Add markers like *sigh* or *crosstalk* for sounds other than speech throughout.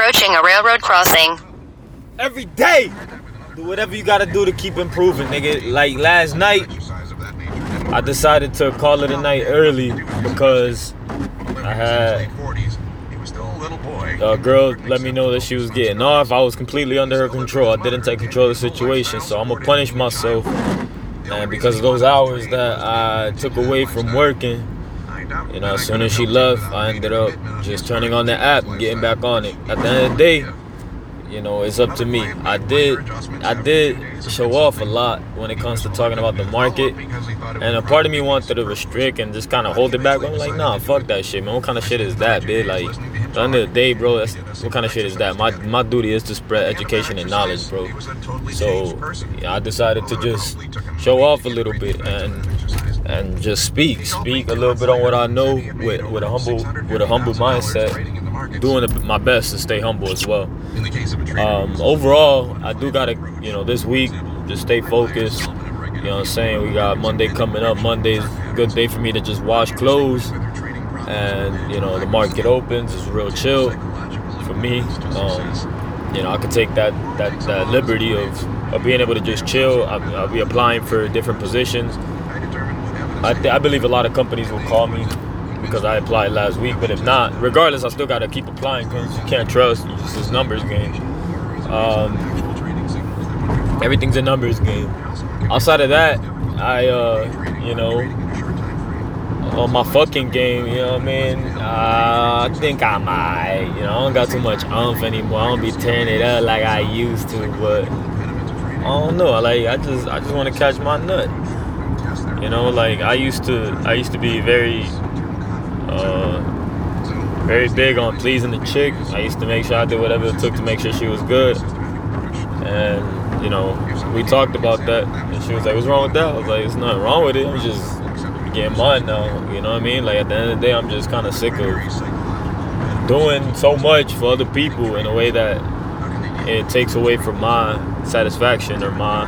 approaching a railroad crossing. Every day, do whatever you gotta do to keep improving, nigga. Like last night, I decided to call it a night early because I had a girl let me know that she was getting off. I was completely under her control. I didn't take control of the situation, so I'm gonna punish myself. And because of those hours that I took away from working, you know, as soon as she left, I ended up just turning on the app and getting back on it. At the end of the day, you know, it's up to me. I did, I did show off a lot when it comes to talking about the market, and a part of me wanted to restrict and just kind of hold it back. I'm like, nah, fuck that shit, man. What kind of shit is that, bitch? Like, at the end of the day, bro, that's, what kind of shit is that? My my duty is to spread education and knowledge, bro. So yeah, I decided to just show off a little bit and and just speak, speak a little bit on what I know with with a humble with a humble mindset doing my best to stay humble as well. Um, overall, I do gotta, you know, this week just stay focused. You know what I'm saying? We got Monday coming up. Monday's a good day for me to just wash clothes. And, you know, the market opens. It's real chill for me. Um, you know, I could take that, that, that liberty of, of being able to just chill. I'll, I'll be applying for different positions. I, th- I believe a lot of companies will call me because I applied last week. But if not, regardless, I still got to keep applying because you can't trust. It's just numbers game. Um, everything's a numbers game. Outside of that, I, uh, you know, on my fucking game, you know what I mean? Uh, I think I might, you know, I don't got too much umph anymore. I don't be tearing it up like I used to, but I don't know. Like I just, I just want to catch my nut. You know, like I used to, I used to be very uh, very big on pleasing the chick. I used to make sure I did whatever it took to make sure she was good. And, you know, we talked about that. And she was like, what's wrong with that? I was like, "It's nothing wrong with it. I'm just getting mine now. You know what I mean? Like, at the end of the day, I'm just kind of sick of doing so much for other people in a way that it takes away from my satisfaction or my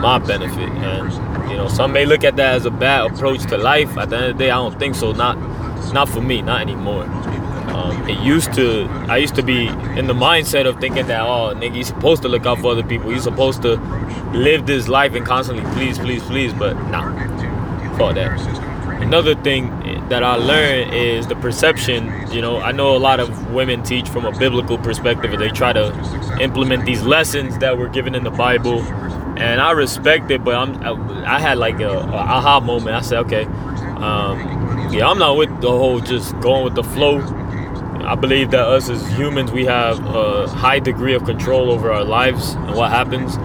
my benefit. And you know, some may look at that as a bad approach to life. At the end of the day, I don't think so. Not, not for me. Not anymore. Um, it used to. I used to be in the mindset of thinking that, oh, nigga, you're supposed to look out for other people. You're supposed to live this life and constantly please, please, please. But nah, fuck that. Another thing that I learned is the perception. You know, I know a lot of women teach from a biblical perspective. And they try to implement these lessons that were given in the Bible and I respect it, but I'm I, I had like a, a, aha moment. I said, okay, um, yeah, I'm not with the whole just going with the flow. I believe that us as humans, we have a high degree of control over our lives and what happens,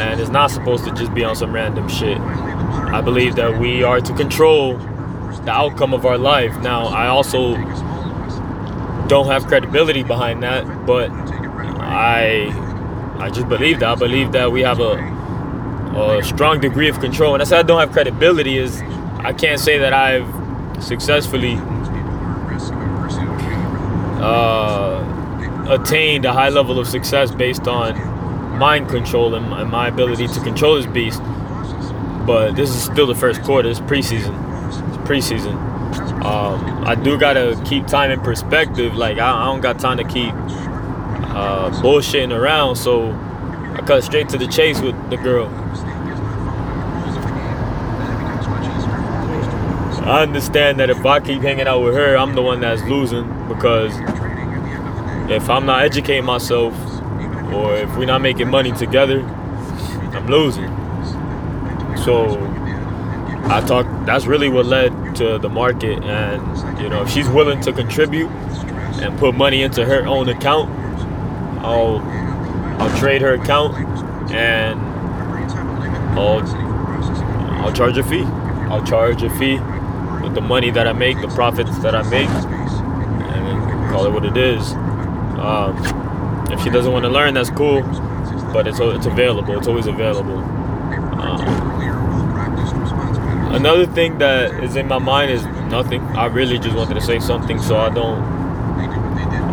and it's not supposed to just be on some random shit. I believe that we are to control the outcome of our life. Now, I also don't have credibility behind that, but I I just believe that. I believe that we have a a strong degree of control. And I said I don't have credibility is I can't say that I've successfully uh, attained a high level of success based on mind control and, and my ability to control this beast. But this is still the first quarter. It's preseason. It's preseason. Um, I do gotta keep time in perspective. Like I, I don't got time to keep uh, bullshitting around. So I cut straight to the chase with the girl. I understand that if I keep hanging out with her, I'm the one that's losing because if I'm not educating myself or if we're not making money together, I'm losing. So I talk that's really what led to the market and you know if she's willing to contribute and put money into her own account, I'll I'll trade her account and I'll I'll charge a fee. I'll charge a fee the money that I make, the profits that I make, and call it what it is. Um, if she doesn't want to learn, that's cool, but it's it's available. It's always available. Um, another thing that is in my mind is nothing. I really just wanted to say something, so I don't.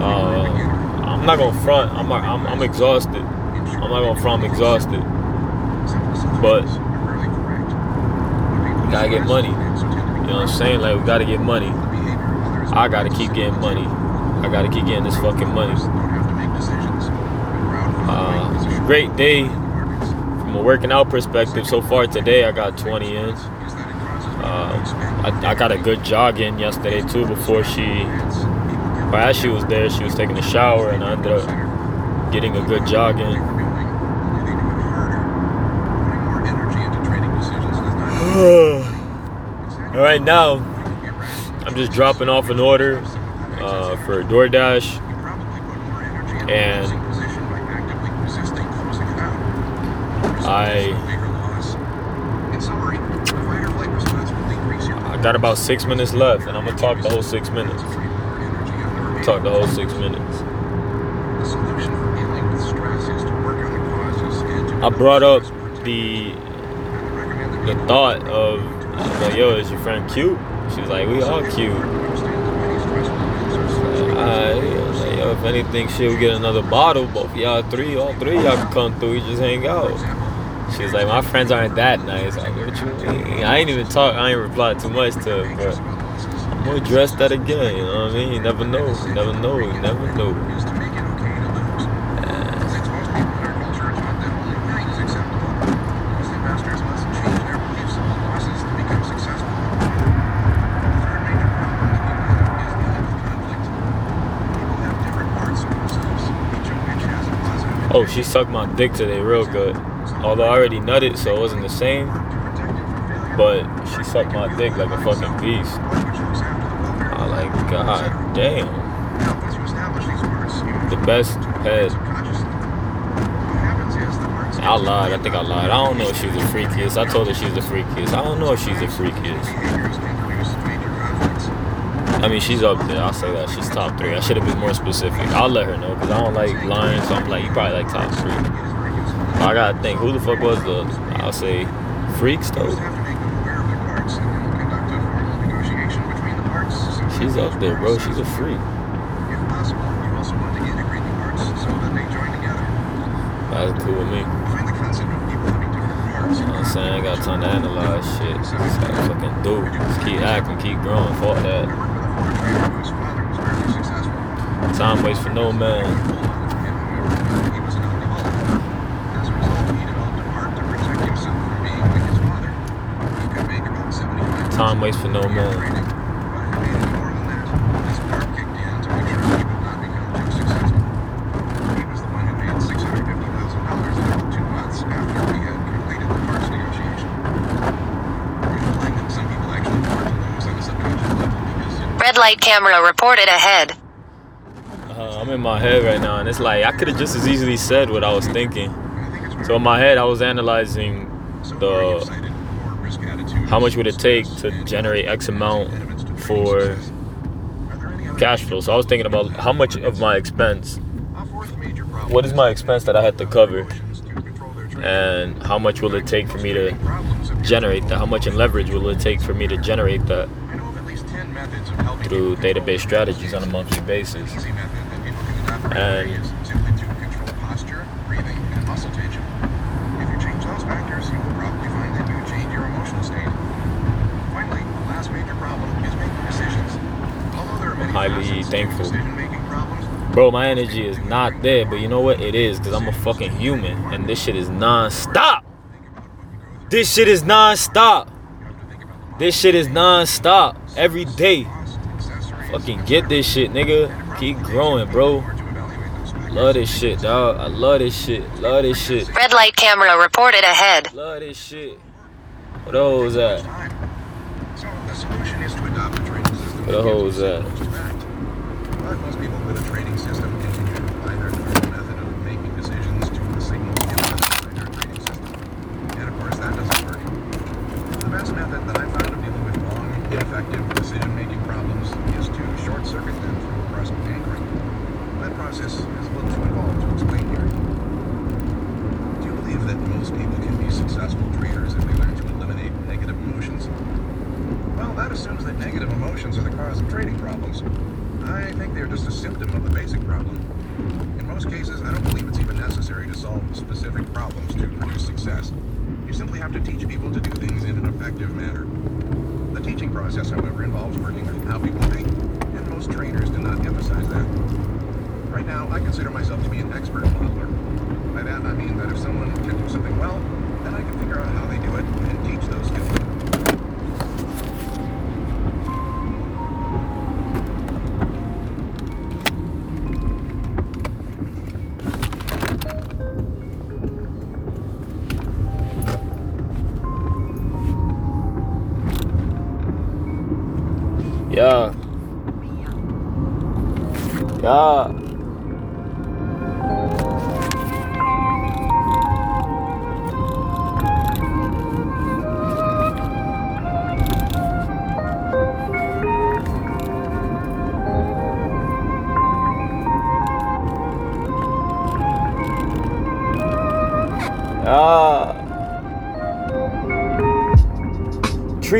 Uh, I'm not gonna front. I'm, I'm I'm exhausted. I'm not gonna front. I'm exhausted. But gotta get money. You know what I'm saying? Like we gotta get money. I gotta keep getting money. I gotta keep getting this fucking money. Uh, great day from a working out perspective. So far today, I got 20 in. Uh, I, I got a good jog in yesterday too before she, or as she was there, she was taking a shower and I ended up getting a good jog in. *sighs* right now, I'm just dropping off an order uh, for DoorDash, and I I got about six minutes left, and I'm gonna talk the whole six minutes. Talk the whole six minutes. I brought up the the thought of like, yo, is your friend cute? She was like, we all cute. Alright, like, yo, if anything, shit, we get another bottle. Both y'all three, all three y'all can come through. We just hang out. She was like, my friends aren't that nice. Like, what you mean? I ain't even talk. I ain't reply too much to her, but I'm gonna address that again. You know what I mean? You never know. You never know. You never know. Oh, she sucked my dick today real good. Although I already nutted, so it wasn't the same. But she sucked my dick like a fucking beast. I like, god damn. The best head. I lied. I think I lied. I don't know if she's a freakiest. I told her she's the freakiest. I don't know if she's the freakiest. I mean, she's up there. I'll say that. She's top three. I should have been more specific. I'll let her know because I don't like lying. So I'm like, you probably like top three. I gotta think, who the fuck was the? I'll say, freaks though. She's up there, bro. She's a freak. That's cool with me. You know what I'm saying? I got time to analyze shit. Just gotta fucking do. Just keep acting, keep growing. Fuck that. Time waits for no man. Time waits for no man. Red light camera reported ahead. Uh, I'm in my head right now, and it's like I could have just as easily said what I was thinking. So in my head, I was analyzing the how much would it take to generate X amount for cash flow. So I was thinking about how much of my expense, what is my expense that I had to cover, and how much will it take for me to generate that? How much in leverage will it take for me to generate that? Through database strategies on a monthly basis. And I'm highly thankful. Bro, my energy is not there, but you know what? It is, because I'm a fucking human, and this shit is non-stop. This shit is non-stop. This shit is non-stop. Every day. Fucking get this shit, nigga. Keep growing, bro. Love this shit, dog. I love this shit. Love this shit. Red light camera reported ahead. Love this shit. What the hoes at? What the hoes at? Most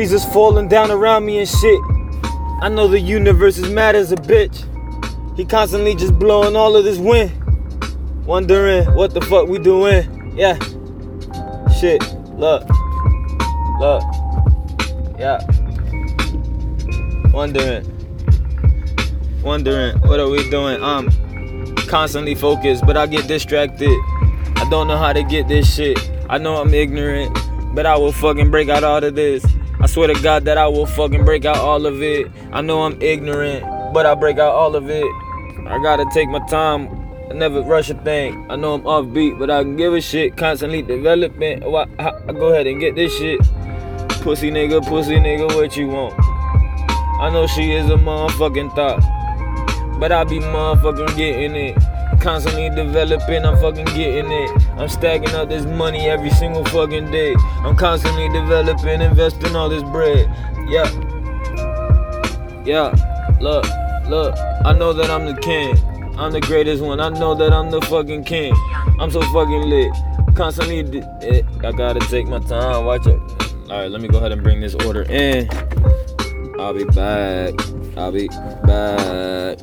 Trees is falling down around me and shit. I know the universe is mad as a bitch. He constantly just blowing all of this wind. Wondering what the fuck we doing. Yeah. Shit. Look. Look. Yeah. Wondering. Wondering what are we doing? I'm constantly focused, but I get distracted. I don't know how to get this shit. I know I'm ignorant, but I will fucking break out all of this. Swear to God that I will fucking break out all of it. I know I'm ignorant, but I break out all of it. I gotta take my time. I never rush a thing. I know I'm offbeat, but I can give a shit. Constantly developing. Oh, I, I, I go ahead and get this shit. Pussy nigga, pussy nigga, what you want? I know she is a motherfucking thought, but I be motherfucking getting it. Constantly developing, I'm fucking getting it. I'm stacking up this money every single fucking day. I'm constantly developing, investing all this bread. Yeah. Yeah. Look, look. I know that I'm the king. I'm the greatest one. I know that I'm the fucking king. I'm so fucking lit. Constantly, eh, I gotta take my time. Watch it. All right, let me go ahead and bring this order in. I'll be back. I'll be back.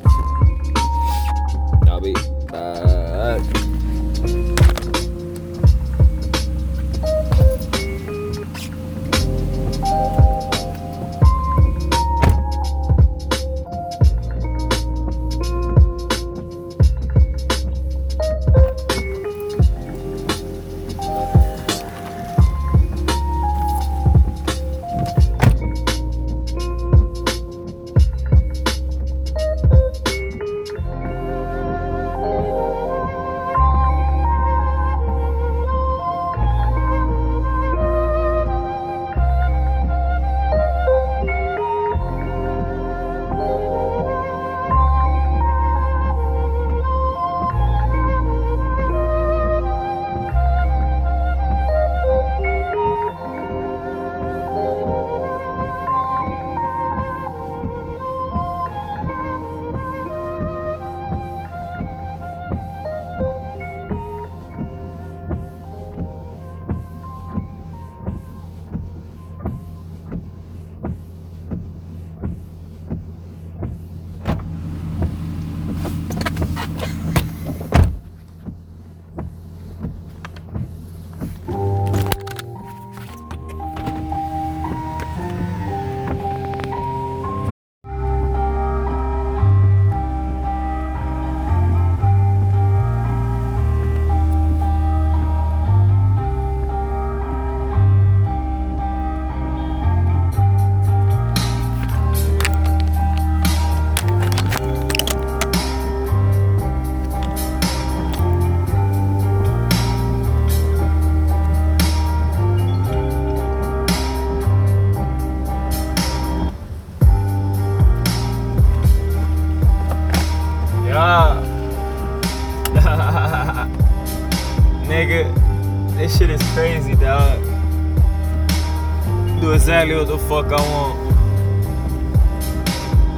The fuck I want.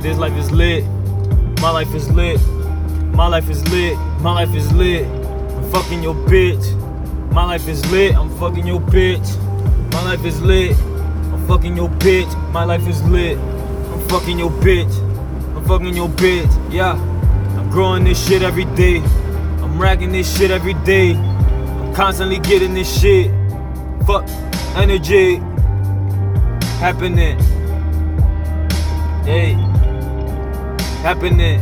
This life is lit. My life is lit. My life is lit. My life is lit. I'm fucking your bitch. My life is lit. I'm fucking your bitch. My life is lit. I'm fucking your bitch. My life is lit. I'm fucking your bitch. I'm fucking your bitch. Yeah. I'm growing this shit every day. I'm racking this shit every day. I'm constantly getting this shit. Fuck energy happening. Hey, happening.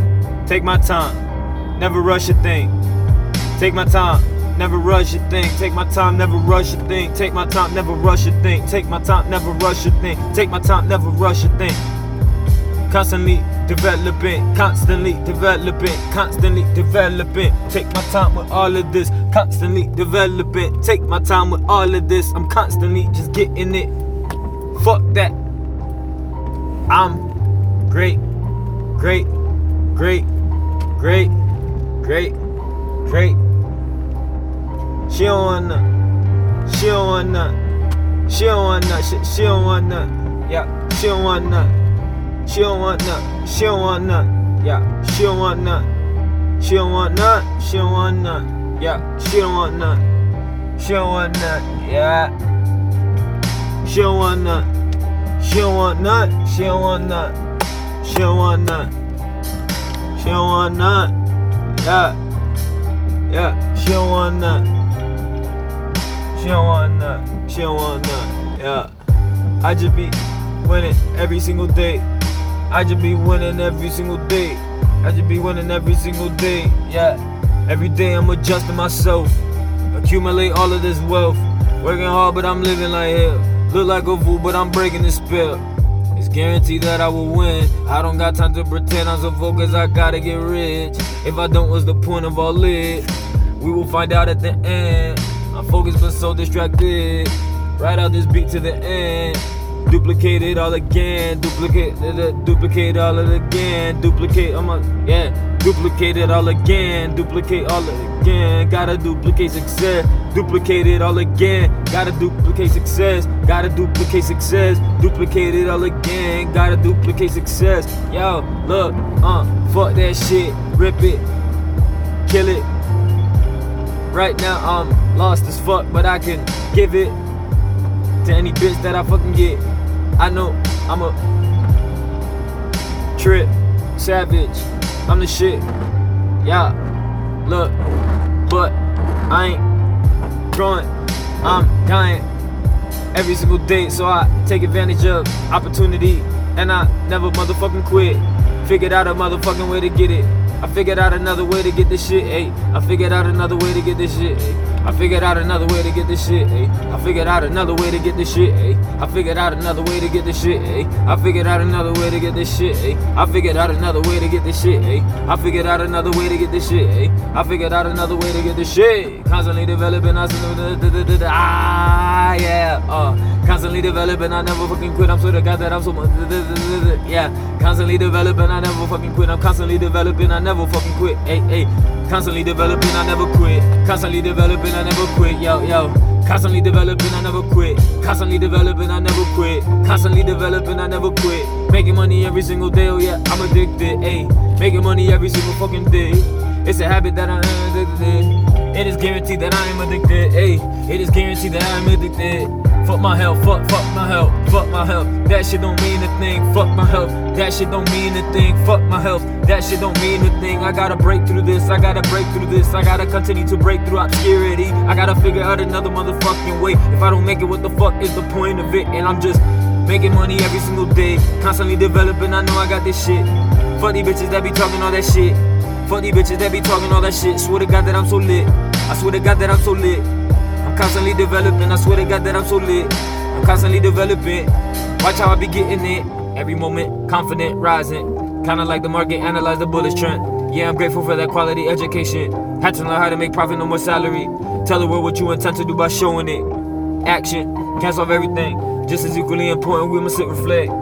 Take my time. never rush a thing. Take my time, never rush a thing. Take my time, never rush a thing. Take my time, never rush a thing. Take my time, never rush a thing. Take my time, never rush a thing. Constantly developing, constantly developing, constantly developing. Take my time with all of this, constantly developing. Take my time with all of this, I'm constantly just getting it. Fuck that. I'm great, great, great, great, great, great. She don't want none. She don't want none. She don't want none. She, she don't want none. Yeah, she don't want none. She don't want none. She don't want none. Yeah, she don't want none. She don't want none. She don't want none. Yeah, she don't want none. She don't want none. Yeah. She don't want none. She don't want none. She don't want none. She don't want none. She don't want none. Yeah. Yeah. She don't want none. She don't want none. She don't want none. Yeah. I just be winning every single day. I just be winning every single day. I just be winning every single day. Yeah. Every day I'm adjusting myself. Accumulate all of this wealth. Working hard, but I'm living like hell. Look like a fool, but I'm breaking the spell. It's guaranteed that I will win. I don't got time to pretend I'm so focused, I gotta get rich. If I don't, what's the point of all it? We will find out at the end. I'm focused but so distracted. Write out this beat to the end. Duplicate it all again. Duplicate, uh, duplicate all it again. Duplicate, I'm a, yeah. Duplicate it all again. Duplicate all again. Gotta duplicate success. Duplicate it all again. Gotta duplicate success. Gotta duplicate success. Duplicate it all again. Gotta duplicate success. Yo, look, uh, fuck that shit. Rip it. Kill it. Right now I'm lost as fuck, but I can give it to any bitch that I fucking get. I know I'm a trip savage. I'm the shit. Yeah. Look, but I ain't growing. I'm dying every single day, so I take advantage of opportunity and I never motherfucking quit. Figured out a motherfucking way to get it. I figured out another way to get this shit, ayy. I figured out another way to get this shit, ayy. I figured out another way to get this shit. I figured out another way to get this shit. I figured out another way to get this shit. I figured out another way to get this shit. I figured out another way to get this shit. I figured out another way to get this shit. I figured out another way to get this shit. Constantly developing, I ah yeah, uh, constantly developing. I never fucking quit. I'm so the God that I'm so much, yeah. Constantly developing, I never fucking quit. I'm constantly developing, I never fucking quit. Hey, hey. Constantly developing, I never quit. Constantly developing, I never quit. Yo, yo. Constantly developing, I never quit. Constantly developing, I never quit. Constantly developing, I never quit. Making money every single day, oh yeah, I'm addicted. Ayy, making money every single fucking day. It's a habit that I am addicted. It is guaranteed that I am addicted. Ayy, it is guaranteed that I am addicted. Fuck my health, fuck, fuck my health, fuck my health. That shit don't mean a thing. Fuck my health, that shit don't mean a thing. Fuck my health, that shit don't mean a thing. I gotta break through this, I gotta break through this. I gotta continue to break through obscurity. I gotta figure out another motherfucking way. If I don't make it, what the fuck is the point of it? And I'm just making money every single day, constantly developing. I know I got this shit. These bitches that be talking all that shit. These bitches that be talking all that shit. Swear to God that I'm so lit. I swear to God that I'm so lit. I'm constantly developing. I swear to God that I'm so lit. I'm constantly developing. Watch how I be getting it. Every moment, confident, rising. Kinda like the market, analyze the bullish trend. Yeah, I'm grateful for that quality education. Had to learn how to make profit, no more salary. Tell the world what you intend to do by showing it. Action, can't solve everything. Just as equally important, we must sit reflect.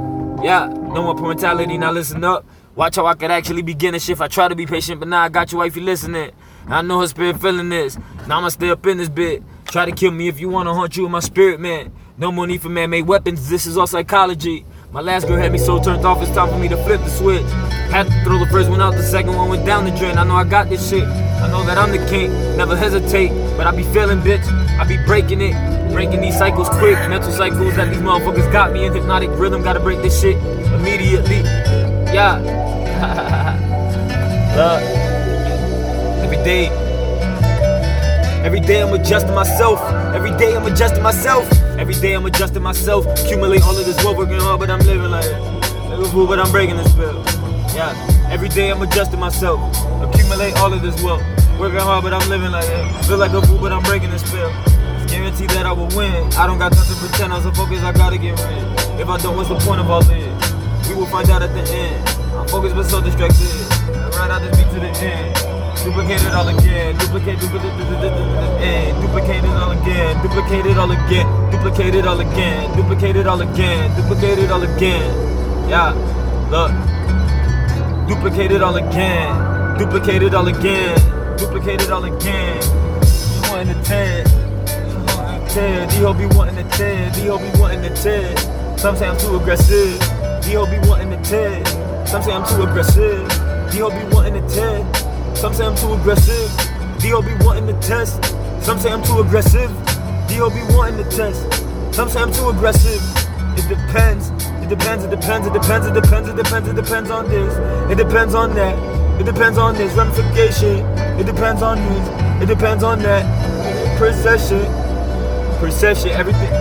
Yeah, no more poor mentality, now listen up. Watch how I could actually begin a shift. I try to be patient, but now I got your wife you listening. I know her spirit feeling this. Now I'ma stay up in this bit. Try to kill me if you wanna hunt you with my spirit, man. No more need for man-made weapons. This is all psychology. My last girl had me so turned off. It's time for me to flip the switch. Had to throw the first one out. The second one went down the drain. I know I got this shit. I know that I'm the king. Never hesitate, but I be feeling, bitch. I be breaking it. Breaking these cycles quick. Mental cycles that these motherfuckers got me in hypnotic rhythm. Gotta break this shit immediately. Yeah. *laughs* Look. Every day. Every day I'm adjusting myself. Every day I'm adjusting myself. Every day I'm adjusting myself. Accumulate all of this wealth, working hard, but I'm living like. A fool, but I'm breaking the spell. Yeah. Every day I'm adjusting myself, accumulate all of this wealth. Working hard, but I'm living like it. Feel like a fool, but I'm breaking the spell. It's guaranteed that I will win. I don't got nothing to pretend. I'm so focused, I gotta get rid. If I don't, what's the point of all this? We will find out at the end. I'm focused, but so distracted. Right out this beat to the end. Duplicate it all again. Duplicate, duplicate, eh, duplicate, duplicate it all again. Duplicate it all again. Duplicate it all again. Duplicate it all again. Duplicate it all again. Yeah, look. Duplicate it all again. Duplicate it all again. Duplicate it all again. You wanting the 10. 10. D-Ho be wanting the 10. D-Ho be wanting the 10. Some say I'm too aggressive. D-Ho be wanting the 10. Some say I'm too aggressive. D-Ho be wanting the 10. Some say I'm too aggressive. D.O. be wanting to test. Some say I'm too aggressive. D.O. be wanting to test. Some say I'm too aggressive. It depends. It depends. It depends. It depends. It depends. It depends. It depends on this. It depends on that. It depends on this ramification. It depends on this. It depends on that. Perception. Perception. Everything.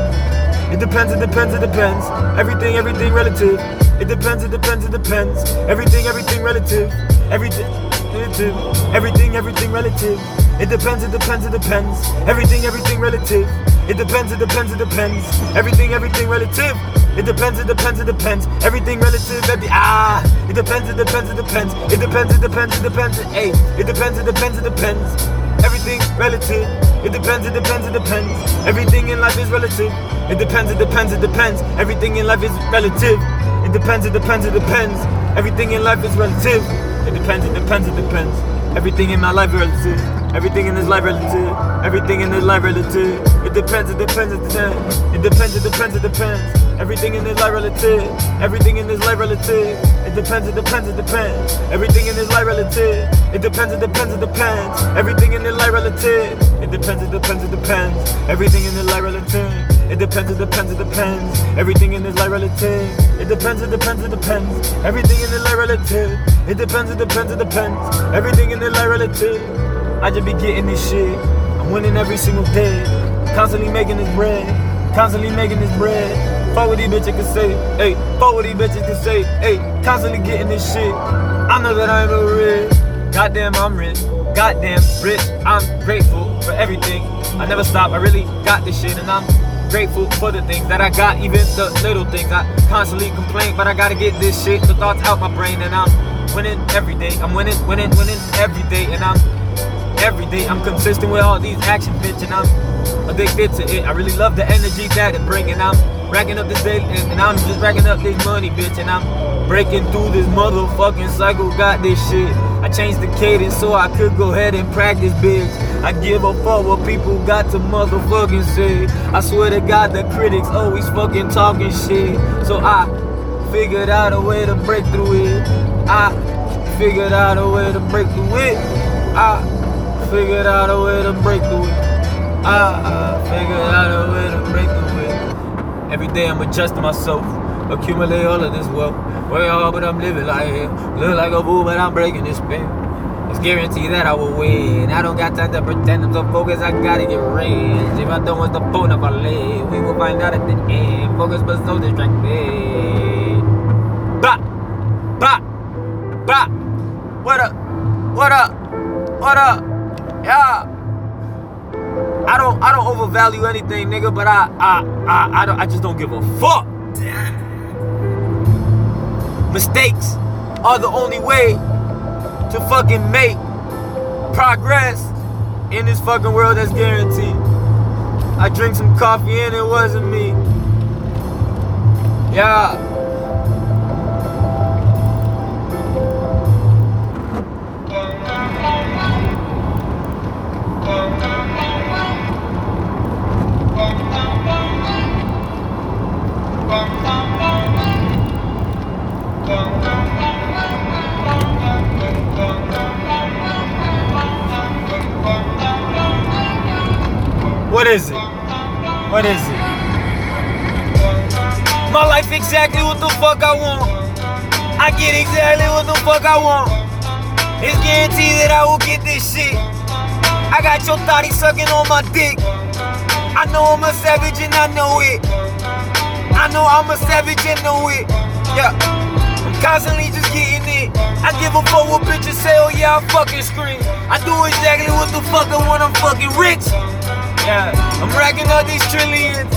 It depends. It depends. It depends. Everything. Everything relative. It depends. It depends. It depends. Everything. Everything relative. Everything relative. Everything, everything relative. It depends, it depends, it depends. Everything, everything relative. It depends, it depends, it depends. Everything, everything relative. It depends, it depends, it depends. Everything relative, every ah. It depends, it depends, it depends. It depends, it depends, it depends. Hey, it depends, it depends, it depends. Everything relative. It depends, it depends, it depends. Everything in life is relative. It depends, it depends, it depends. Everything in life is relative. It depends, it depends, it depends. Everything in life is relative. It depends, it depends, it depends. Everything in my life relative. Everything in this life relative. Everything in this life relative. It depends, it depends, it depends. It depends, it depends, it depends. Everything in this life relative. Everything in this life relative. It depends, it depends, it depends. Everything in this life relative. It depends, it depends, it depends. Everything in this life relative. It depends, it depends, it depends. Everything in this life relative. It depends, it depends, it depends. Everything in this life relative. It depends, it depends, it depends. Everything in this life relative. It depends, it depends, it depends. Everything in this life relative. I just be getting this shit. I'm winning every single day. Constantly making this bread. Constantly making this bread. Fuck what these bitches can say. Hey, fuck what these bitches can say. Hey, constantly getting this shit. I know that I'm a rich. Goddamn, I'm rich. Goddamn rich. I'm grateful for everything. I never stop. I really got this shit, and I'm grateful for the things that I got, even the little things. I constantly complain, but I gotta get this shit, the thoughts out my brain, and I'm winning every day. I'm winning, winning, winning every day, and I'm every day. I'm consistent with all these action bitch, and I'm addicted to it. I really love the energy that it bring, and I'm racking up this day, and, I'm just racking up this money, bitch, and I'm breaking through this motherfucking cycle. Got this shit. I changed the cadence so I could go ahead and practice, bitch. I give a fuck what people got to motherfucking say. I swear to God, the critics always fucking talking shit. So I figured out a way to break through it. I figured out a way to break through it. I figured out a way to break through it. I, I figured out a way to break through it. Every day I'm adjusting myself, accumulate all of this wealth. Work hard, but I'm living like hell. Look like a fool, but I'm breaking this spell. It's guaranteed that I will win. I don't got time to pretend I'm so focused, I gotta get rich. If I don't, what's the point of a live? We will find out at the end. Focus, but so distracted. Bop, bop, bop. What up? What up? What up? Yeah. I don't I don't overvalue anything, nigga, but I I I I, don't, I just don't give a fuck. Mistakes are the only way to fucking make progress in this fucking world that's guaranteed. I drink some coffee and it wasn't me. Yeah. What is it? What is it? My life exactly what the fuck I want. I get exactly what the fuck I want. It's guaranteed that I will get this shit. I got your thotty sucking on my dick. I know I'm a savage and I know it. I know I'm a savage and I know it. Yeah. I'm Constantly just getting it. I give a fuck what bitches say, oh yeah, I fucking scream. I do exactly what the fuck I want, I'm fucking rich. Yeah, I'm racking up these trillions.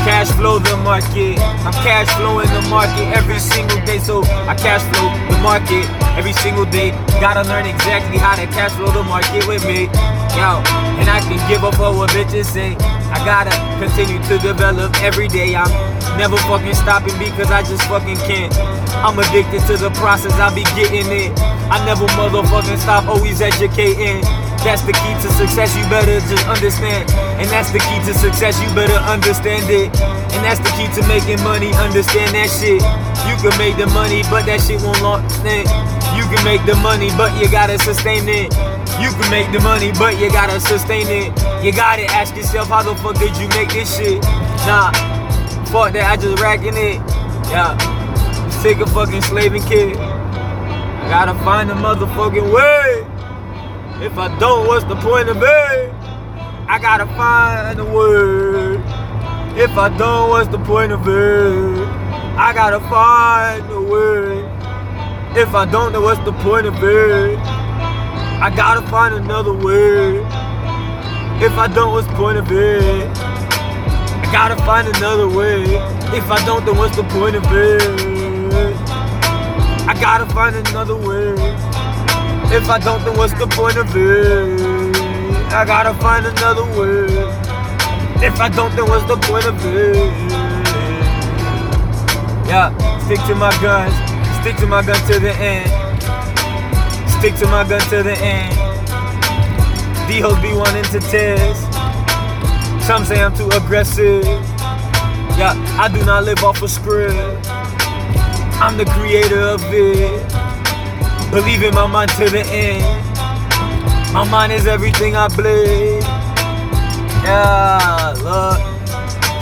Cash flow the market. I'm cash flowing the market every single day. So I cash flow the market every single day. Gotta learn exactly how to cash flow the market with me. Yo, and I can give up on what bitches say. I gotta continue to develop every day. I'm never fucking stopping because I just fucking can't. I'm addicted to the process, I be getting it. I never motherfucking stop, always educating. That's the key to success, you better just understand. And that's the key to success, you better understand it. And that's the key to making money, understand that shit. You can make the money, but that shit won't last. You can make the money, but you gotta sustain it. You can make the money, but you gotta sustain it. You gotta ask yourself, how the fuck did you make this shit? Nah, fuck that, I just racking it. Yeah, sick of fucking slaving kid. I gotta find a motherfucking way. If I don't, what's the point of it? I gotta find a word. If I don't, what's the point of it? I gotta find a word. If I don't know what's the point of it, I gotta find another word. If I don't, what's the point of it? I gotta find another way. If I don't, then what's the point of it? I gotta find another way. If I don't, then what's the point of it? I gotta find another way. If I don't, then what's the point of it? Yeah, stick to my guns. Stick to my gun to the end. Stick to my gun to the end. D hoes be wanting to test. Some say I'm too aggressive. Yeah, I do not live off a script. I'm the creator of it. Believe in my mind to the end. My mind is everything I bleed. Yeah, look.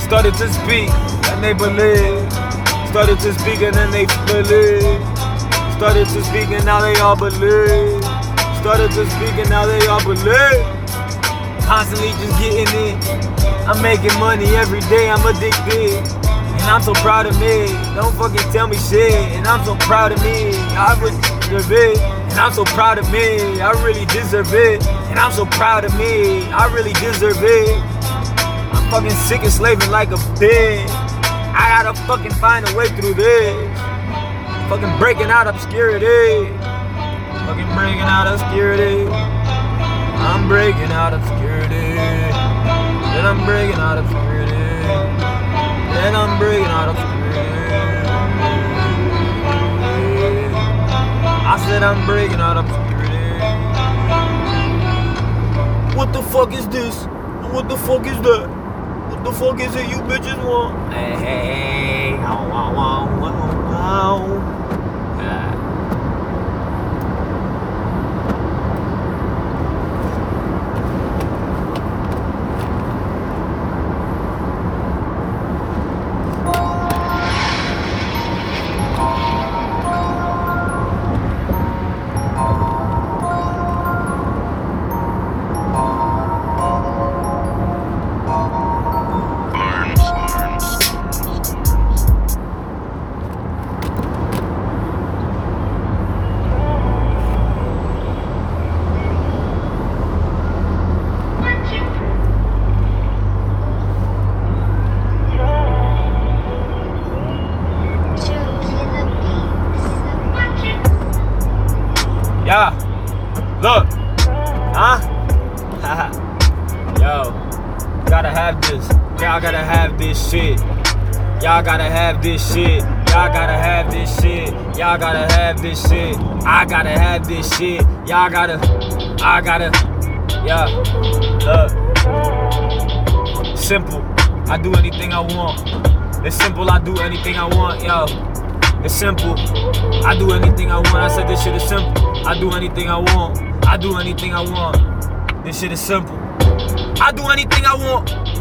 Started to speak and they believe. Started to speak and then they believe. Started to speak and now they all believe. Started to speak and now they all believe. Constantly just getting it. I'm making money every day, I'm addicted. And I'm so proud of me. Don't fucking tell me shit. And I'm so proud of me. I really deserve it. And I'm so proud of me. I really deserve it. And I'm so proud of me. I really deserve it. I'm fucking sick of slaving like a bitch. I gotta fucking find a way through this. Fucking breaking out obscurity. Fucking breaking out obscurity. I'm breaking out obscurity. Then I'm breaking out obscurity. Then I'm breaking out obscurity. I said I'm breaking out obscurity. What the fuck is this? What the fuck is that? What the fuck is it you bitches want? Hey, hey, hey. Shit. Y'all gotta have this shit. Y'all gotta have this shit. I gotta have this shit. Y'all gotta. I gotta. Yeah. Look. Simple. I do anything I want. It's simple. I do anything I want. Yo. It's simple. I do anything I want. I said this shit is simple. I do anything I want. I do anything I want. This shit is simple. I do anything I want.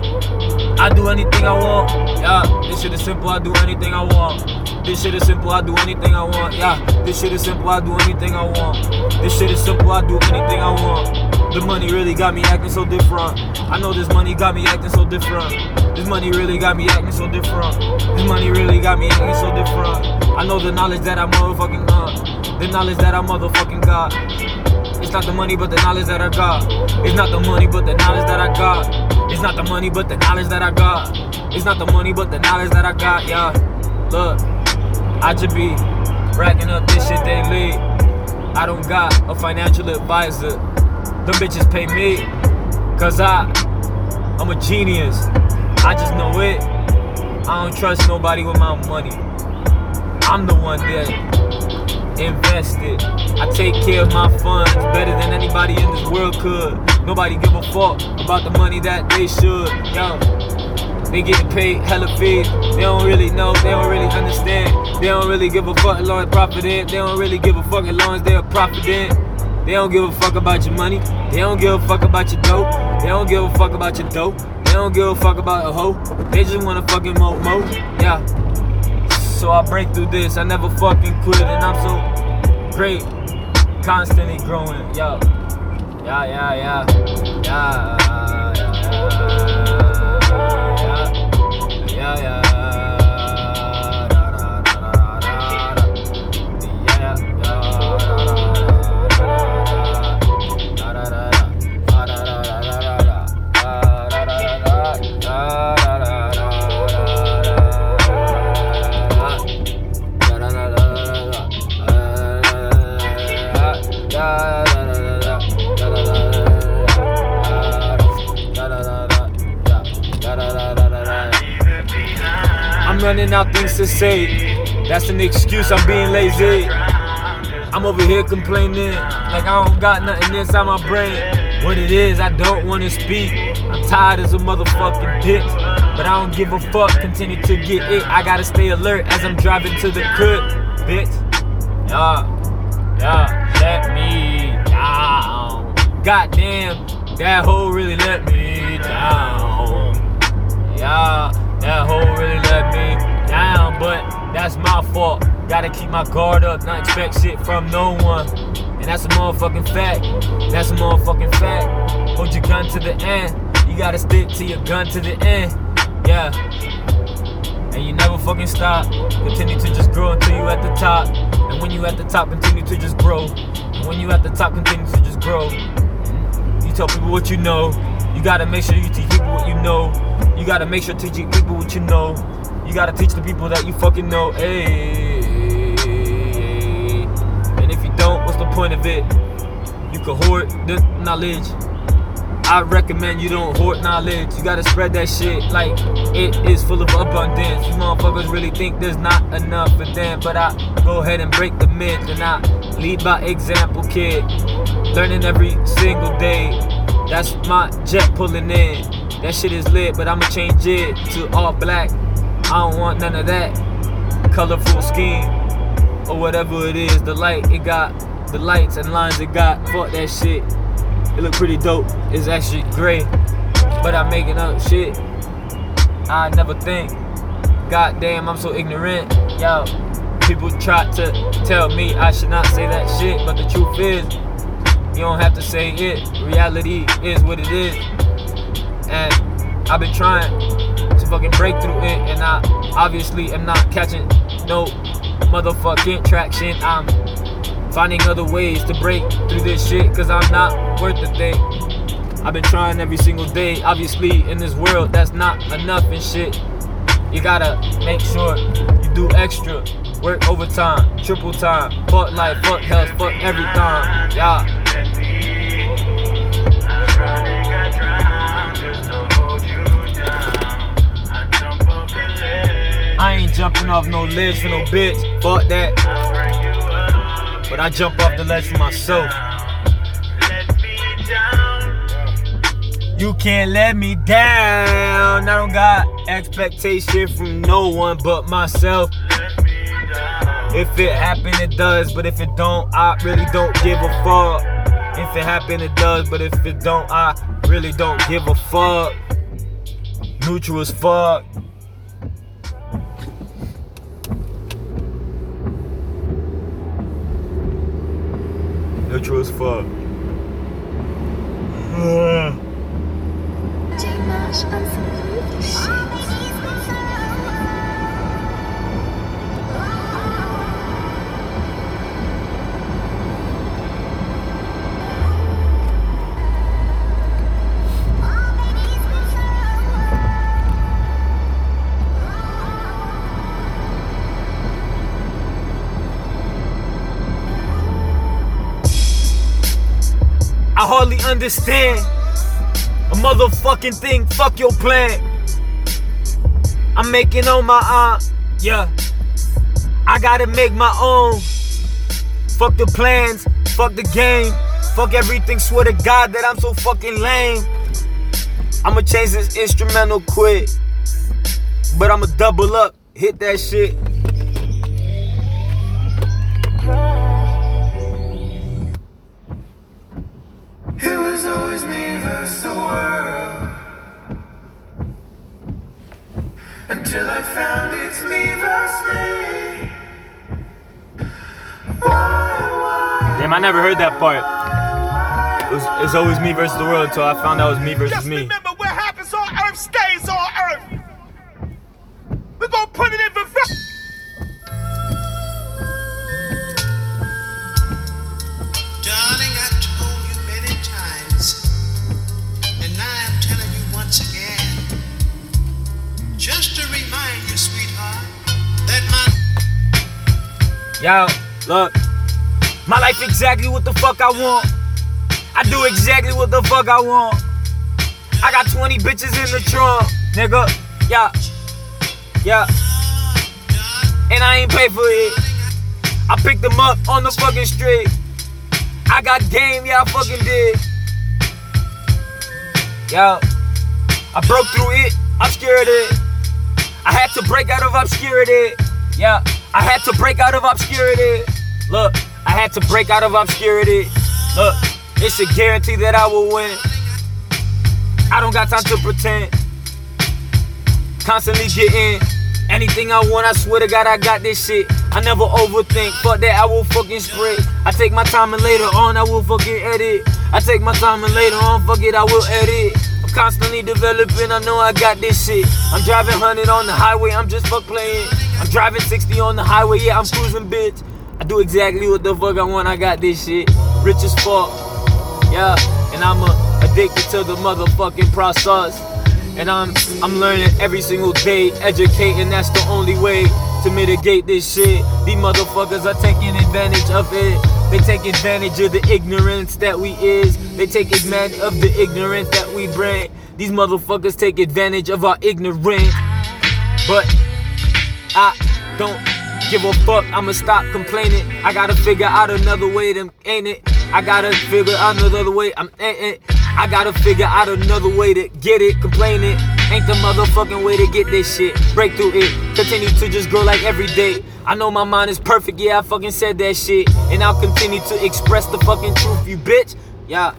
I do anything I want. Yeah, this shit is simple. I do anything I want. This shit is simple. I do anything I want. Yeah, this shit is simple. I do anything I want. This shit is simple. I do anything I want. The money really got me acting so different. I know this money got me acting so different. This money really got me acting so different. This money really got me acting so different. I know the knowledge that I motherfucking got. The knowledge that I motherfucking got. It's not the money, but the knowledge that I got. It's not the money, but the knowledge that I got. It's not the money, but the knowledge that I got. It's not the money, but the knowledge that I got. Yeah, look, I just be racking up this shit lead. I don't got a financial advisor. Them bitches pay me, cause I, I'm a genius. I just know it. I don't trust nobody with my money. I'm the one that invested. I take care of my funds better than anybody in this world could. Nobody give a fuck about the money that they should. Yo, they getting paid hella fees. They don't really know. They don't really understand. They don't really give a fuck as long as profit in. They don't really give a fuck as long as they're profiting. They don't give a fuck about your money. They don't give a fuck about your dope. They don't give a fuck about your dope. They don't give a fuck about a hoe. They just wanna fucking mo mo. Yeah. So I break through this. I never fucking quit, and I'm so great. Constantly growing. Yo. Yeah, yeah, yeah. Yeah, yeah, yeah. Yeah, yeah. Da, running out things to say. That's an excuse, I'm being lazy. I'm over here complaining like I don't got nothing inside my brain. What it is, I don't wanna speak. I'm tired as a motherfucking dick, But I don't give a fuck, continue to get it. I gotta stay alert as I'm driving to the crib, bitch. Yeah, yeah, let me down. Goddamn, that hoe really let me down. Yeah, that hoe really let me down, but that's my fault. Gotta keep my guard up, not expect shit from no one. And that's a motherfucking fact. That's a motherfucking fact. Hold your gun to the end. You gotta stick to your gun to the end. Yeah. And you never fucking stop. Continue to just grow until you at the top. And when you at the top, continue to just grow. And when you at the top, continue to just grow. You tell people what you know. You gotta make sure you teach people what you know. You gotta make sure teaching people what you know. You gotta teach the people that you fucking know. Hey. And if you don't, what's the point of it? You can hoard the knowledge. I recommend you don't hoard knowledge. You gotta spread that shit like it is full of abundance. You motherfuckers really think there's not enough for them, but I go ahead and break the myth and I lead by example, kid. Learning every single day. That's my jet pulling in. That shit is lit, but I'ma change it to all black. I don't want none of that colorful scheme or whatever it is. The light it got, the lights and lines it got. Fuck that shit. It look pretty dope. It's actually gray, but I'm making up shit. I never think. God damn, I'm so ignorant. Yo, people try to tell me I should not say that shit, but the truth is, you don't have to say it. Reality is what it is. And I've been trying to fucking break through it, and I obviously am not catching no motherfucking traction. I'm finding other ways to break through this shit, cause I'm not worth a thing. I've been trying every single day. Obviously, in this world, that's not enough and shit. You gotta make sure you do extra. Work overtime, triple time, fuck life, fuck health, fuck everything. Yeah. Jumping off no ledge for no bitch. Fuck that. But I jump off the ledge for myself. You can't let me down. I don't got expectation from no one but myself. If it happen, it does. But if it don't, I really don't give a fuck. If it happen, it does. But if it don't, I really don't give a fuck. Neutral as fuck. Metro as fuck. J Marsh on. Understand a motherfucking thing. Fuck your plan. I'm making on my own. Yeah. I gotta make my own. Fuck the plans. Fuck the game. Fuck everything. Swear to God that I'm so fucking lame. I'ma change this instrumental quick. But I'ma double up. Hit that shit. Until I found it's me versus me. Why, why? Damn, I never heard that part. It was, it's always me versus the world until I found out it was me versus Just me. Yo, look. My life exactly what the fuck I want. I do exactly what the fuck I want. I got 20 bitches in the trunk, nigga. Yeah. Yeah. And I ain't pay for it. I picked them up on the fucking street. I got game, yeah, I fucking did. Yo. I broke through it, obscured it. I had to break out of obscurity. Yeah, I had to break out of obscurity. Look, I had to break out of obscurity. Look, it's a guarantee that I will win. I don't got time to pretend. Constantly getting anything I want. I swear to God, I got this shit. I never overthink. Fuck that, I will fucking spray. I take my time and later on, I will fucking edit. I take my time and later on, fuck it, I will edit. I'm constantly developing, I know I got this shit. I'm driving 100 on the highway, I'm just fuck playing. I'm driving 60 on the highway, yeah, I'm cruising, bitch. I do exactly what the fuck I want, I got this shit. Rich as fuck, yeah. And I'm uh, addicted to the motherfucking process. And I'm I'm learning every single day, educating. That's the only way to mitigate this shit. These motherfuckers are taking advantage of it. They take advantage of the ignorance that we is. They take advantage of the ignorance that we bring. These motherfuckers take advantage of our ignorance. But I don't give a fuck. I'ma stop complaining. I gotta figure out another way to ain't it. I gotta figure out another way. I'm ain't it. I gotta figure out another way to get it. Complaining ain't the motherfucking way to get this shit. Break through it. Continue to just grow like every day. I know my mind is perfect. Yeah, I fucking said that shit. And I'll continue to express the fucking truth, you bitch. Yeah.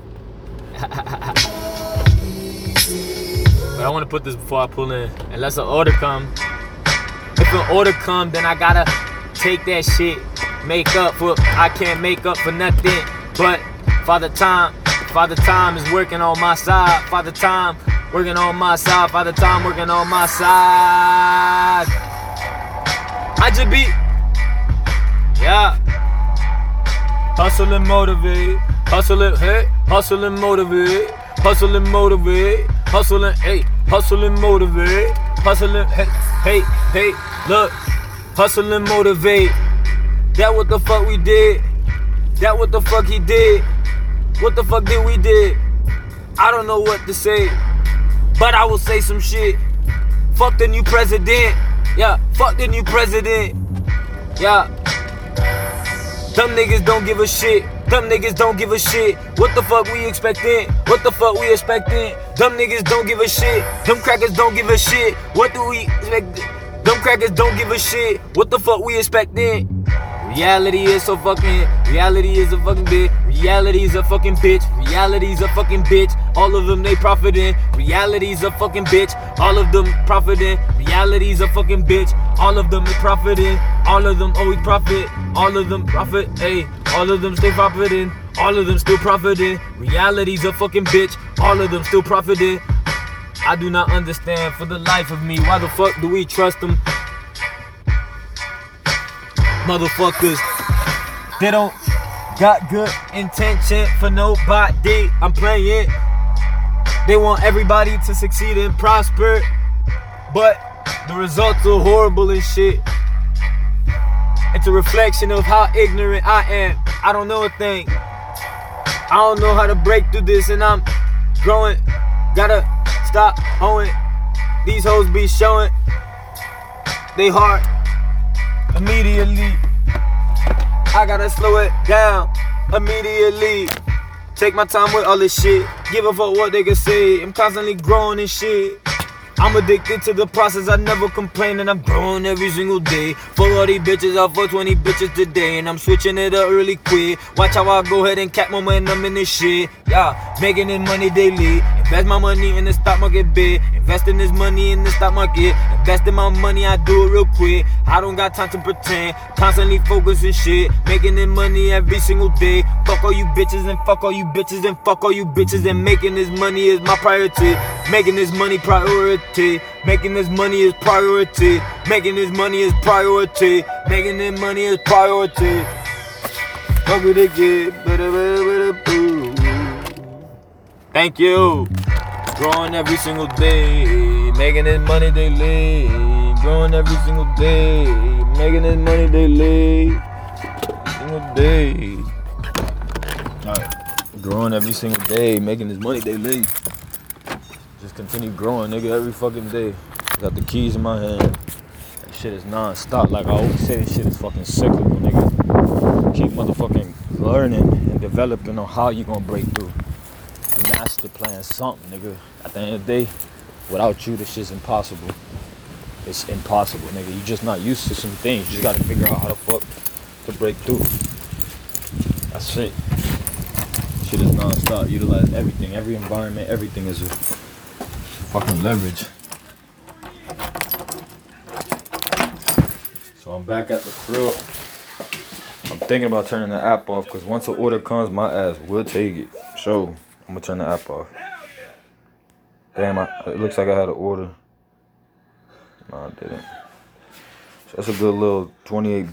*laughs* But I wanna put this before I pull in. Unless an order come. If an order come, then I gotta take that shit, make up for. I can't make up for nothing. But Father Time, Father Time is working on my side. Father Time working on my side. Father Time working on my side. I just be, yeah. Hustle and motivate, hustle and hey, hustle and motivate, hustle and motivate, hustle and hey, hustle and motivate, hustle and hey, hey, hey, look, hustle and motivate. That what the fuck we did. That what the fuck he did. What the fuck did we did? I don't know what to say, but I will say some shit. Fuck the new president. Yeah, fuck the new president. Yeah. Them niggas don't give a shit. Them niggas don't give a shit. What the fuck we expecting? What the fuck we expecting? Them niggas don't give a shit. Them crackers don't give a shit. What do we expect? Them crackers don't give a shit. What the fuck we expecting? Reality is so fucking. Reality is a fucking bitch. Reality is a fucking bitch. Reality is a fucking bitch. All of them they profiting. Reality is a fucking bitch. All of them profiting. Reality is a fucking bitch. All of them profiting. All of them always profit. All of them profit. Hey, all of them stay profiting. All of them still profiting. Reality's a fucking bitch. All of them still profiting. I do not understand for the life of me. Why the fuck do we trust them? Motherfuckers, they don't got good intention for nobody. I'm playing. They want everybody to succeed and prosper, but the results are horrible and shit. It's a reflection of how ignorant I am. I don't know a thing. I don't know how to break through this, and I'm growing. Gotta stop owing. These hoes be showing they heart immediately. I gotta slow it down immediately. Take my time with all this shit. Give a fuck what they can say. I'm constantly growing and shit. I'm addicted to the process, I never complain, and I'm growing every single day. Fuck all these bitches, I fuck 20 bitches today, and I'm switching it up really quick. Watch how I go ahead and cap momentum in this shit. Yeah, making this money daily. Invest my money in the stock market big. Investing this money in the stock market. Investing my money, I do it real quick. I don't got time to pretend. Constantly focusing shit. Making this money every single day. Fuck all you bitches and fuck all you bitches and fuck all you bitches and making this money is my priority. Making this money priority. Making this money is priority. Making this money is priority. Making this money is priority. Thank you. Growing every single day, making this money daily. Growing every single day, making this money daily. Single day. Alright. Growing every single day, making this money daily. Continue growing, nigga, every fucking day. Got the keys in my hand. That shit is non-stop. Like I always say, this shit is fucking cyclical, nigga. Keep motherfucking learning and developing on how you gonna break through. Master plan something, nigga. At the end of the day, without you, this shit's impossible. It's impossible, nigga. You just not used to some things. You just gotta figure out how the fuck to break through. That's it. Shit is non-stop. Utilize everything, every environment, everything is a fucking leverage. So I'm back at the crib. I'm thinking about turning the app off because once the order comes, my ass will take it. So I'm gonna turn the app off. Damn, I, it looks like I had an order. No, I didn't. So that's a good little 28